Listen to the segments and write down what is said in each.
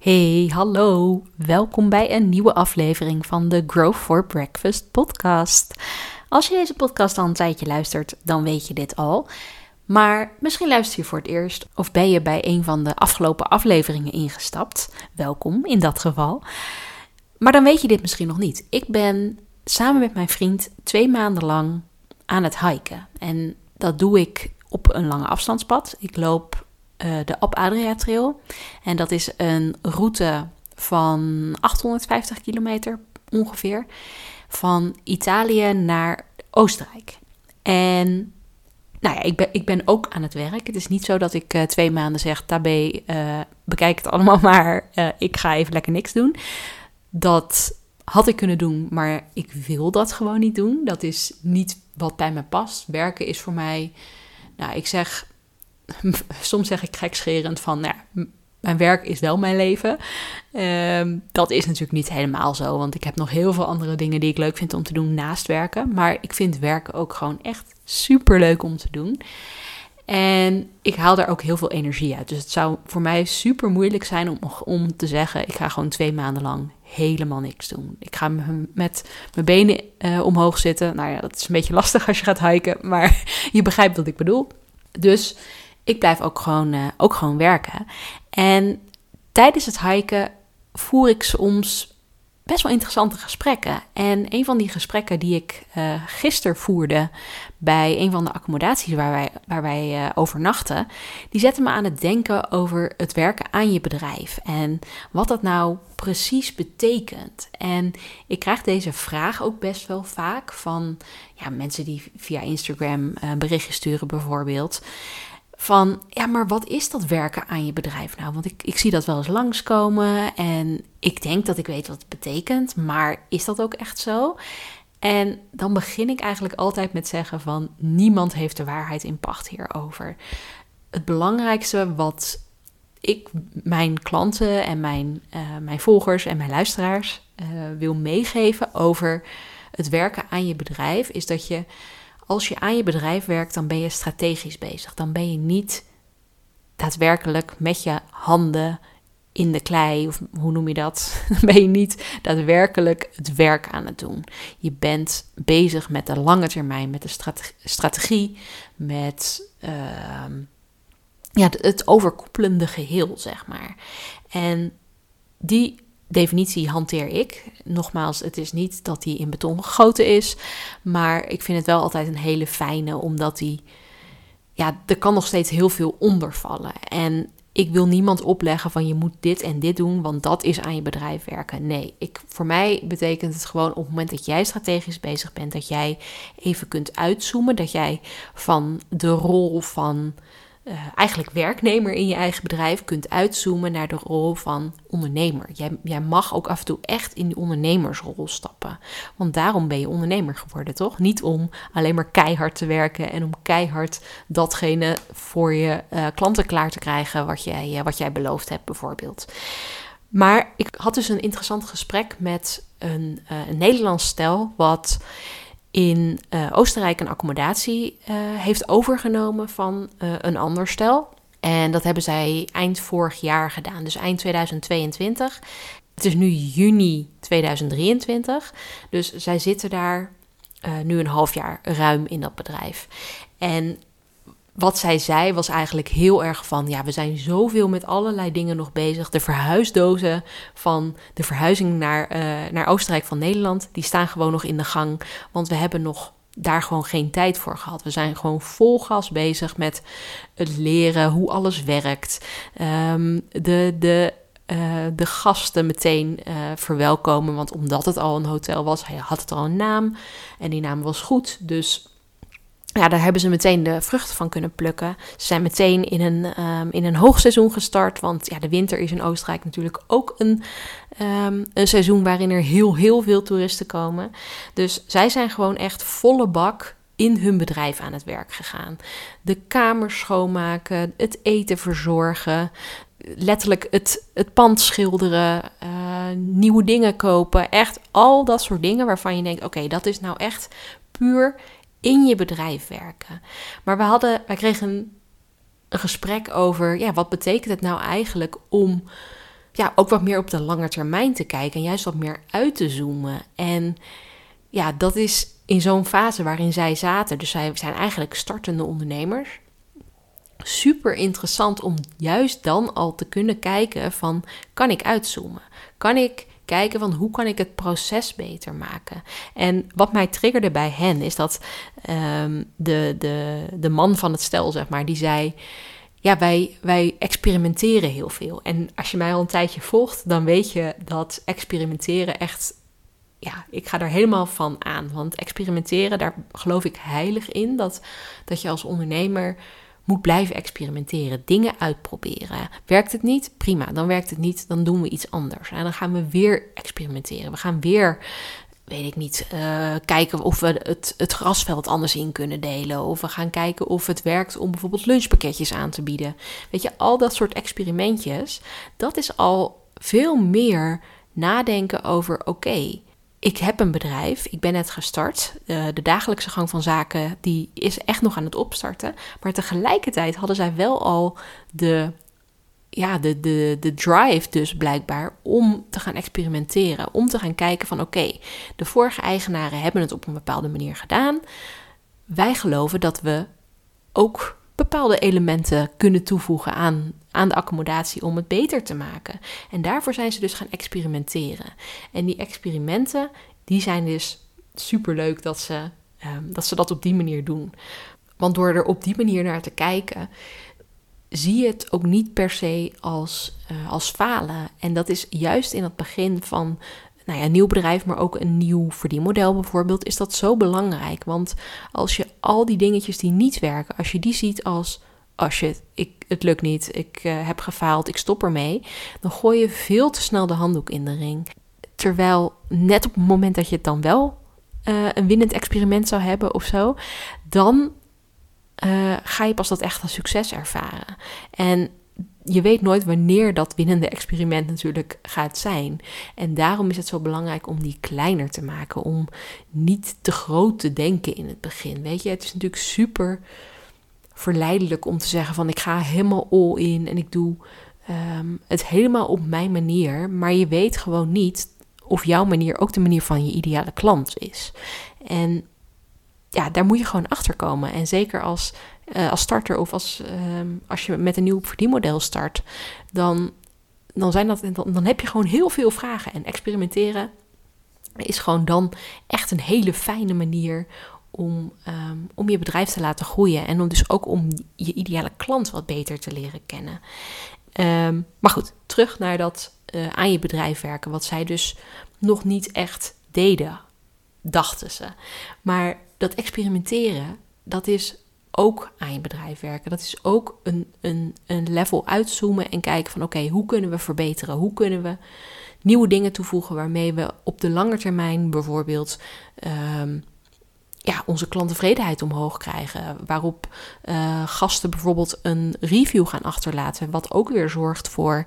Hey, hallo. Welkom bij een nieuwe aflevering van de Grow for Breakfast podcast. Als je deze podcast al een tijdje luistert, dan weet je dit al. Maar misschien luister je voor het eerst of ben je bij een van de afgelopen afleveringen ingestapt. Welkom in dat geval. Maar dan weet je dit misschien nog niet. Ik ben samen met mijn vriend twee maanden lang aan het hiken. En dat doe ik op een lange afstandspad. Ik loop uh, de Ab Adria Trail. En dat is een route van 850 kilometer ongeveer. Van Italië naar Oostenrijk. En nou ja, ik ben, ik ben ook aan het werk. Het is niet zo dat ik uh, twee maanden zeg: Tabé, uh, bekijk het allemaal maar. Ik ga even lekker niks doen. Dat had ik kunnen doen, maar ik wil dat gewoon niet doen. Dat is niet wat bij me past. Werken is voor mij, nou, ik zeg soms zeg ik gekscherend van, nou mijn werk is wel mijn leven. Uh, dat is natuurlijk niet helemaal zo, want ik heb nog heel veel andere dingen die ik leuk vind om te doen naast werken. Maar ik vind werken ook gewoon echt super leuk om te doen. En ik haal daar ook heel veel energie uit. Dus het zou voor mij super moeilijk zijn om, om te zeggen: ik ga gewoon twee maanden lang helemaal niks doen. Ik ga met mijn benen uh, omhoog zitten. Nou ja, dat is een beetje lastig als je gaat hiken, maar je begrijpt wat ik bedoel. Dus ik blijf ook gewoon, uh, ook gewoon werken. En tijdens het hiken voer ik soms best wel interessante gesprekken. En een van die gesprekken die ik uh, gisteren voerde bij een van de accommodaties waar wij, waar wij uh, overnachten, die zette me aan het denken over het werken aan je bedrijf en wat dat nou precies betekent. En ik krijg deze vraag ook best wel vaak van ja, mensen die via Instagram uh, berichtjes sturen bijvoorbeeld van ja, maar wat is dat werken aan je bedrijf nou? Want ik, ik zie dat wel eens langskomen en ik denk dat ik weet wat het betekent, maar is dat ook echt zo? En dan begin ik eigenlijk altijd met zeggen van niemand heeft de waarheid in pacht hierover. Het belangrijkste wat ik mijn klanten en mijn, uh, mijn volgers en mijn luisteraars uh, wil meegeven over het werken aan je bedrijf, is dat je als je aan je bedrijf werkt, dan ben je strategisch bezig. Dan ben je niet daadwerkelijk met je handen in de klei, of hoe noem je dat? Dan ben je niet daadwerkelijk het werk aan het doen. Je bent bezig met de lange termijn, met de strategie, met uh, ja, het overkoepelende geheel, zeg maar. En die definitie hanteer ik. Nogmaals, het is niet dat die in beton gegoten is, maar ik vind het wel altijd een hele fijne, omdat die, ja, er kan nog steeds heel veel onder vallen. En ik wil niemand opleggen van je moet dit en dit doen, want dat is aan je bedrijf werken. Nee, ik, voor mij betekent het gewoon op het moment dat jij strategisch bezig bent, dat jij even kunt uitzoomen, dat jij van de rol van uh, eigenlijk werknemer in je eigen bedrijf kunt uitzoomen naar de rol van ondernemer. Jij, jij mag ook af en toe echt in die ondernemersrol stappen. Want daarom ben je ondernemer geworden, toch? Niet om alleen maar keihard te werken en om keihard datgene voor je uh, klanten klaar te krijgen wat jij, uh, wat jij beloofd hebt, bijvoorbeeld. Maar ik had dus een interessant gesprek met een, een Nederlands stel wat in uh, Oostenrijk een accommodatie uh, heeft overgenomen van uh, een ander stel. En dat hebben zij eind vorig jaar gedaan, dus eind 2022. Het is nu juni 2023, dus zij zitten daar nu een half jaar ruim in dat bedrijf. En wat zij zei was eigenlijk heel erg van: ja, we zijn zoveel met allerlei dingen nog bezig. De verhuisdozen van de verhuizing naar, uh, naar Oostenrijk van Nederland, die staan gewoon nog in de gang. Want we hebben nog daar gewoon geen tijd voor gehad. We zijn gewoon vol gas bezig met het leren hoe alles werkt. Um, de, de, uh, de gasten meteen uh, verwelkomen. Want omdat het al een hotel was, hij had het al een naam. En die naam was goed. Dus ja, daar hebben ze meteen de vruchten van kunnen plukken. Ze zijn meteen in een, um, in een hoogseizoen gestart. Want ja, de winter is in Oostenrijk natuurlijk ook een, um, een seizoen waarin er heel, heel veel toeristen komen. Dus zij zijn gewoon echt volle bak in hun bedrijf aan het werk gegaan. De kamers schoonmaken, het eten verzorgen, letterlijk het, het pand schilderen, uh, nieuwe dingen kopen. Echt al dat soort dingen waarvan je denkt: oké, dat is nou echt puur in je bedrijf werken. Maar we hadden, wij kregen een, een gesprek over, ja, wat betekent het nou eigenlijk om ja, ook wat meer op de lange termijn te kijken en juist wat meer uit te zoomen. En ja, dat is in zo'n fase waarin zij zaten. Dus zij zijn eigenlijk startende ondernemers. Super interessant om juist dan al te kunnen kijken van kan ik uitzoomen? Kan ik kijken van hoe kan ik het proces beter maken? En wat mij triggerde bij hen is dat ehm, de, de, de man van het stel, zeg maar, die zei ja, wij, wij experimenteren heel veel. En als je mij al een tijdje volgt, dan weet je dat experimenteren echt. Ja, ik ga er helemaal van aan. Want experimenteren, daar geloof ik heilig in. Dat, dat je als ondernemer moet blijven experimenteren, dingen uitproberen. Werkt het niet? Prima, dan werkt het niet, dan doen we iets anders. En dan gaan we weer experimenteren. We gaan weer weet ik niet, uh, kijken of we het, het grasveld anders in kunnen delen. Of we gaan kijken of het werkt om bijvoorbeeld lunchpakketjes aan te bieden. Weet je, al dat soort experimentjes, dat is al veel meer nadenken over: oké, ik heb een bedrijf, ik ben net gestart. Uh, de dagelijkse gang van zaken die is echt nog aan het opstarten. Maar tegelijkertijd hadden zij wel al de ja, de, de, de drive dus blijkbaar om te gaan experimenteren. Om te gaan kijken van oké, de vorige eigenaren hebben het op een bepaalde manier gedaan. Wij geloven dat we ook bepaalde elementen kunnen toevoegen aan, aan de accommodatie om het beter te maken. En daarvoor zijn ze dus gaan experimenteren. En die experimenten, die zijn dus superleuk dat ze, um, dat ze dat op die manier doen. Want door er op die manier naar te kijken, zie het ook niet per se als, uh, als falen. En dat is juist in het begin van nou ja, een nieuw bedrijf, maar ook een nieuw verdienmodel bijvoorbeeld, is dat zo belangrijk. Want als je al die dingetjes die niet werken, als je die ziet als als je ik, het lukt niet, ik uh, heb gefaald, ik stop ermee, dan gooi je veel te snel de handdoek in de ring. Terwijl net op het moment dat je het dan wel uh, een winnend experiment zou hebben of zo, dan uh, ga je pas dat echt als succes ervaren. En je weet nooit wanneer dat winnende experiment natuurlijk gaat zijn. En daarom is het zo belangrijk om die kleiner te maken. Om niet te groot te denken in het begin. Weet je, het is natuurlijk super verleidelijk om te zeggen van ik ga helemaal all in en ik doe um, het helemaal op mijn manier. Maar je weet gewoon niet of jouw manier ook de manier van je ideale klant is. En ja, daar moet je gewoon achter komen. En zeker als, uh, als starter of als, uh, als je met een nieuw verdienmodel start, dan, dan, zijn dat, dan, dan heb je gewoon heel veel vragen. En experimenteren is gewoon dan echt een hele fijne manier om, um, om je bedrijf te laten groeien. En om dus ook om je ideale klant wat beter te leren kennen. Um, maar goed, terug naar dat uh, aan je bedrijf werken. Wat zij dus nog niet echt deden, dachten ze. Maar dat experimenteren, dat is ook aan je bedrijf werken. Dat is ook een, een, een level uitzoomen en kijken van oké, hoe kunnen we verbeteren? Hoe kunnen we nieuwe dingen toevoegen waarmee we op de lange termijn bijvoorbeeld um, ja, onze klanttevredenheid omhoog krijgen. Waarop uh, gasten bijvoorbeeld een review gaan achterlaten, wat ook weer zorgt voor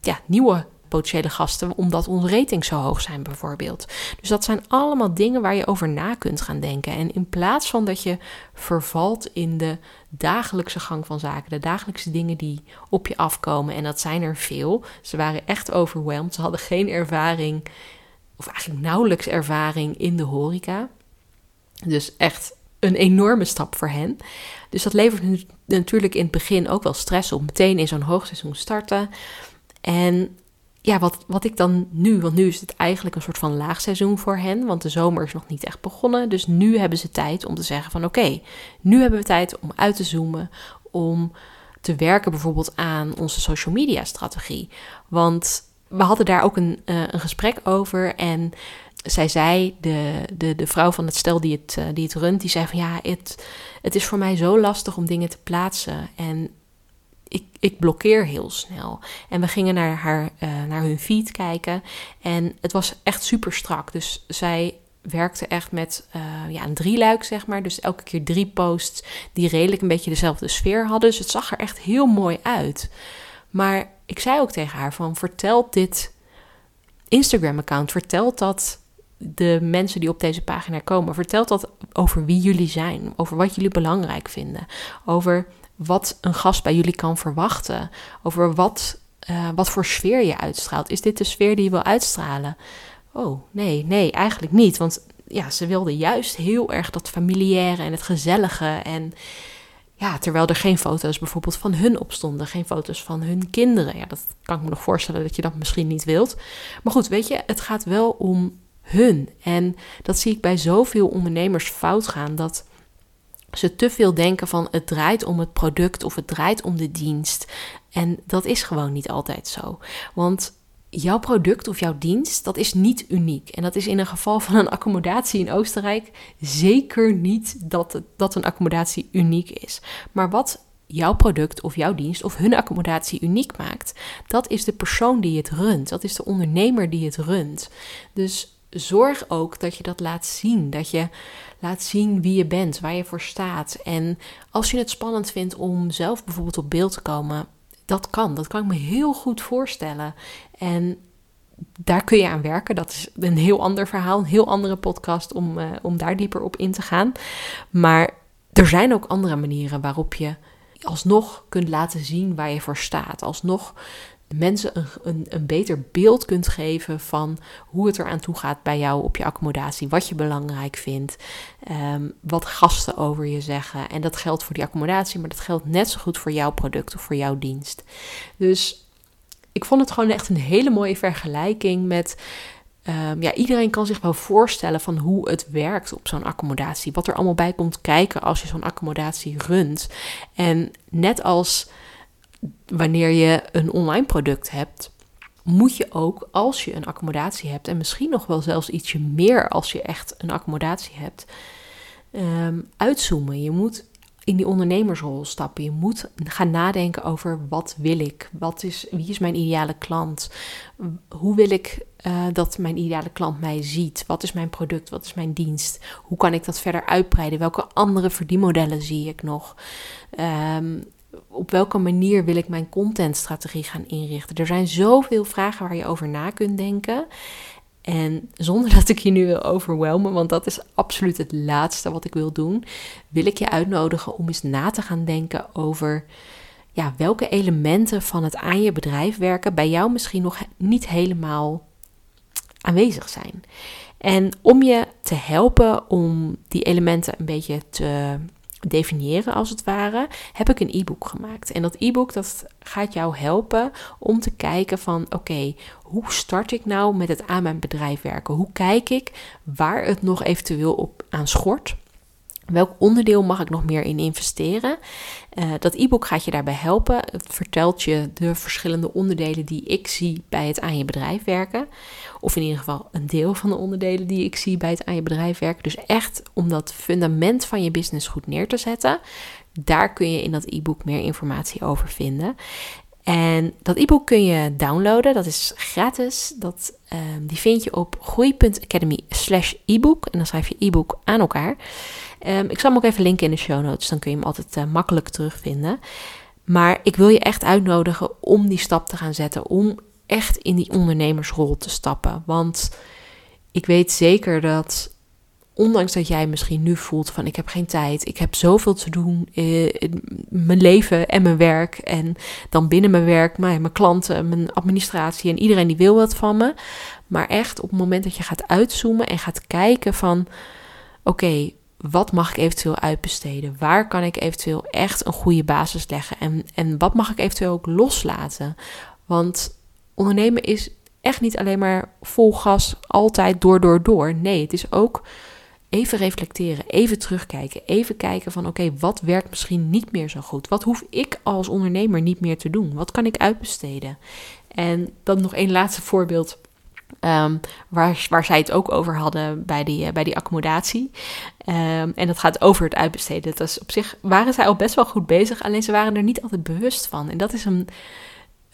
ja, nieuwe potentiële gasten, omdat onze ratings zo hoog zijn bijvoorbeeld. Dus dat zijn allemaal dingen waar je over na kunt gaan denken. En in plaats van dat je vervalt in de dagelijkse gang van zaken, de dagelijkse dingen die op je afkomen, en dat zijn er veel. Ze waren echt overweldigd. Ze hadden geen ervaring, of eigenlijk nauwelijks ervaring in de horeca. Dus echt een enorme stap voor hen. Dus dat levert natuurlijk in het begin ook wel stress op. Meteen in zo'n hoogseizoen starten. En ja, wat, wat ik dan nu, want nu is het eigenlijk een soort van laagseizoen voor hen, want de zomer is nog niet echt begonnen. Dus nu hebben ze tijd om te zeggen van oké, nu hebben we tijd om uit te zoomen, om te werken bijvoorbeeld aan onze social media strategie. Want we hadden daar ook een, uh, een gesprek over en zij zei, de, de, de vrouw van het stel die het, uh, die het runt, die zei van ja, het, het is voor mij zo lastig om dingen te plaatsen. En ik, ik blokkeer heel snel. En we gingen naar, haar, uh, naar hun feed kijken. En het was echt super strak. Dus zij werkte echt met uh, ja, een drieluik, zeg maar. Dus elke keer drie posts die redelijk een beetje dezelfde sfeer hadden. Dus het zag er echt heel mooi uit. Maar ik zei ook tegen haar van vertelt dit Instagram-account, vertelt dat de mensen die op deze pagina komen, vertelt dat over wie jullie zijn, over wat jullie belangrijk vinden, over wat een gast bij jullie kan verwachten. Over wat uh, wat voor sfeer je uitstraalt. Is dit de sfeer die je wil uitstralen? Oh, nee, nee, eigenlijk niet. Want ja, ze wilden juist heel erg dat familiaire en het gezellige. En ja, terwijl er geen foto's bijvoorbeeld van hun opstonden, geen foto's van hun kinderen. Ja, dat kan ik me nog voorstellen dat je dat misschien niet wilt. Maar goed, weet je, het gaat wel om hun. En dat zie ik bij zoveel ondernemers fout gaan. Dat ze te veel denken van het draait om het product of het draait om de dienst. En dat is gewoon niet altijd zo. Want jouw product of jouw dienst, dat is niet uniek. En dat is in een geval van een accommodatie in Oostenrijk zeker niet dat, dat een accommodatie uniek is. Maar wat jouw product of jouw dienst of hun accommodatie uniek maakt, dat is de persoon die het runt. Dat is de ondernemer die het runt. Dus zorg ook dat je dat laat zien. Dat je laat zien wie je bent, waar je voor staat. En als je het spannend vindt om zelf bijvoorbeeld op beeld te komen, dat kan. Dat kan ik me heel goed voorstellen. En daar kun je aan werken. Dat is een heel ander verhaal, een heel andere podcast om, uh, om daar dieper op in te gaan. Maar er zijn ook andere manieren waarop je alsnog kunt laten zien waar je voor staat. Alsnog mensen een, een, een, beter beeld kunt geven van hoe het eraan toe gaat bij jou op je accommodatie, wat je belangrijk vindt, ehm, wat gasten over je zeggen. En dat geldt voor die accommodatie, maar dat geldt net zo goed voor jouw product of voor jouw dienst. Dus ik vond het gewoon echt een hele mooie vergelijking met. Um, ja, iedereen kan zich wel voorstellen van hoe het werkt op zo'n accommodatie. Wat er allemaal bij komt kijken als je zo'n accommodatie runt. En net als wanneer je een online product hebt, moet je ook als je een accommodatie hebt, en misschien nog wel zelfs ietsje meer als je echt een accommodatie hebt, um, uitzoomen. Je moet in die ondernemersrol stappen. Je moet gaan nadenken over wat wil ik? Wat is, wie is mijn ideale klant? Hoe wil ik uh, dat mijn ideale klant mij ziet? Wat is mijn product? Wat is mijn dienst? Hoe kan ik dat verder uitbreiden? Welke andere verdienmodellen zie ik nog? Um, op welke manier wil ik mijn contentstrategie gaan inrichten? Er zijn zoveel vragen waar je over na kunt denken. En zonder dat ik je nu wil overwelmen, want dat is absoluut het laatste wat ik wil doen, wil ik je uitnodigen om eens na te gaan denken over ja, welke elementen van het aan je bedrijf werken bij jou misschien nog niet helemaal aanwezig zijn. En om je te helpen om die elementen een beetje te definiëren als het ware, heb ik een e-book gemaakt. En dat e-book dat gaat jou helpen om te kijken van oké, hoe start ik nou met het aan mijn bedrijf werken? Hoe kijk ik waar het nog eventueel op aan schort? Welk onderdeel mag ik nog meer in investeren? Uh, dat e-book gaat je daarbij helpen. Het vertelt je de verschillende onderdelen die ik zie bij het aan je bedrijf werken. Of in ieder geval een deel van de onderdelen die ik zie bij het aan je bedrijf werken. Dus echt om dat fundament van je business goed neer te zetten. Daar kun je in dat e-book meer informatie over vinden. En dat e-book kun je downloaden, dat is gratis. Dat, um, die vind je op groei.academy slash e-book. En dan schrijf je e-book aan elkaar. Um, ik zal hem ook even linken in de show notes, dan kun je hem altijd uh, makkelijk terugvinden. Maar ik wil je echt uitnodigen om die stap te gaan zetten, om echt in die ondernemersrol te stappen. Want ik weet zeker dat ondanks dat jij misschien nu voelt van ik heb geen tijd, ik heb zoveel te doen eh, mijn leven en mijn werk en dan binnen mijn werk, mijn klanten, mijn administratie en iedereen die wil wat van me. Maar echt op het moment dat je gaat uitzoomen en gaat kijken van oké, wat mag ik eventueel uitbesteden? Waar kan ik eventueel echt een goede basis leggen? En, en wat mag ik eventueel ook loslaten? Want ondernemen is echt niet alleen maar vol gas, altijd door, door, door. Nee, het is ook even reflecteren, even terugkijken, even kijken van oké, wat werkt misschien niet meer zo goed? Wat hoef ik als ondernemer niet meer te doen? Wat kan ik uitbesteden? En dan nog één laatste voorbeeld. Ehm, waar, waar zij het ook over hadden bij die, uh, bij die accommodatie. Um, en dat gaat over het uitbesteden. Dat op zich waren zij al best wel goed bezig, alleen ze waren er niet altijd bewust van. En dat is een,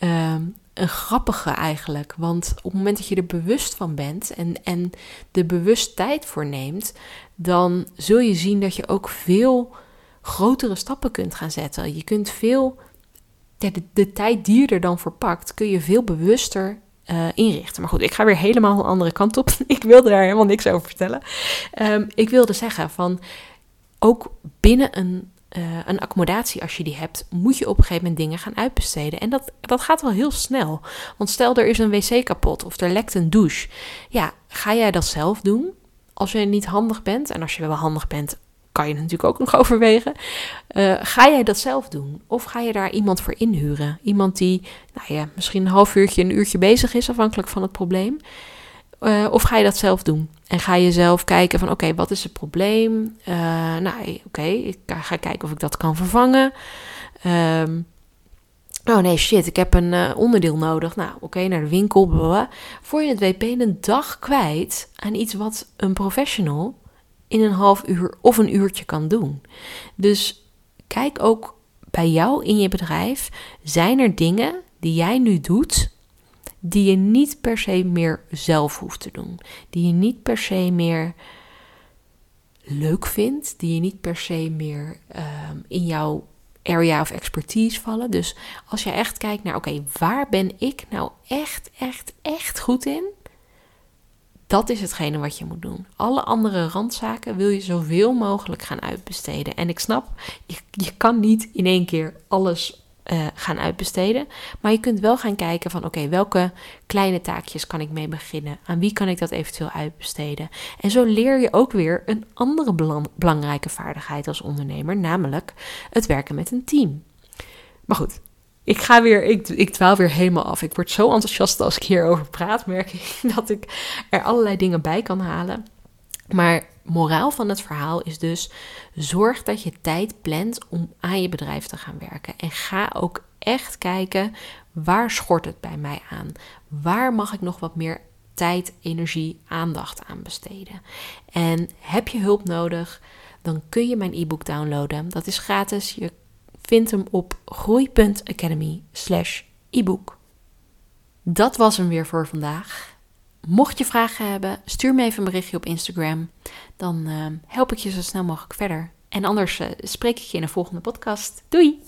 um, een grappige eigenlijk. Want op het moment dat je er bewust van bent en, en de bewust tijd voor neemt, dan zul je zien dat je ook veel grotere stappen kunt gaan zetten. Je kunt veel, de, de tijd die je er dan voor pakt, kun je veel bewuster uh, inrichten. Maar goed, ik ga weer helemaal een andere kant op. ik wilde daar helemaal niks over vertellen. Um, ik wilde zeggen van ook binnen een eh, een accommodatie, als je die hebt, moet je op een gegeven moment dingen gaan uitbesteden. En dat, dat gaat wel heel snel. Want stel er is een wc kapot of er lekt een douche. Ja, ga jij dat zelf doen? Als je niet handig bent, en als je wel handig bent, kan je natuurlijk ook nog overwegen. Uh, ga jij dat zelf doen? Of ga je daar iemand voor inhuren? Iemand die, nou ja, misschien een half uurtje, een uurtje bezig is, afhankelijk van het probleem. Uh, of ga je dat zelf doen? En ga je zelf kijken van, oké, wat is het probleem? Uh, nou, oké, ik ga kijken of ik dat kan vervangen. Um, oh nee, shit, ik heb een onderdeel nodig. Nou, oké, naar de winkel. Blablabla. Voor je het je een dag kwijt aan iets wat een professional in een half uur of een uurtje kan doen. Dus kijk ook bij jou in je bedrijf, zijn er dingen die jij nu doet die je niet per se meer zelf hoeft te doen, die je niet per se meer leuk vindt, die je niet per se meer um, in jouw area of expertise vallen. Dus als je echt kijkt naar, oké, waar ben ik nou echt, echt, echt goed in? Dat is hetgene wat je moet doen. Alle andere randzaken wil je zoveel mogelijk gaan uitbesteden. En ik snap, je, kan niet in één keer alles uh, gaan uitbesteden. Maar je kunt wel gaan kijken van oké, welke kleine taakjes kan ik mee beginnen? Aan wie kan ik dat eventueel uitbesteden? En zo leer je ook weer een andere belangrijke vaardigheid als ondernemer, namelijk het werken met een team. Maar goed, ik ga weer, ik, ik dwaal weer helemaal af. Ik word zo enthousiast als ik hierover praat, merk ik dat ik er allerlei dingen bij kan halen. Maar moraal van het verhaal is dus: zorg dat je tijd plant om aan je bedrijf te gaan werken. En ga ook echt kijken waar schort het bij mij aan? Waar mag ik nog wat meer tijd, energie, aandacht aan besteden? En heb je hulp nodig? Dan kun je mijn e-book downloaden. Dat is gratis. Je vindt hem op groei.academy/e-book. Dat was hem weer voor vandaag. Mocht je vragen hebben, stuur me even een berichtje op Instagram. Dan uh, help ik je zo snel mogelijk verder. En anders uh, spreek ik je in een volgende podcast. Doei!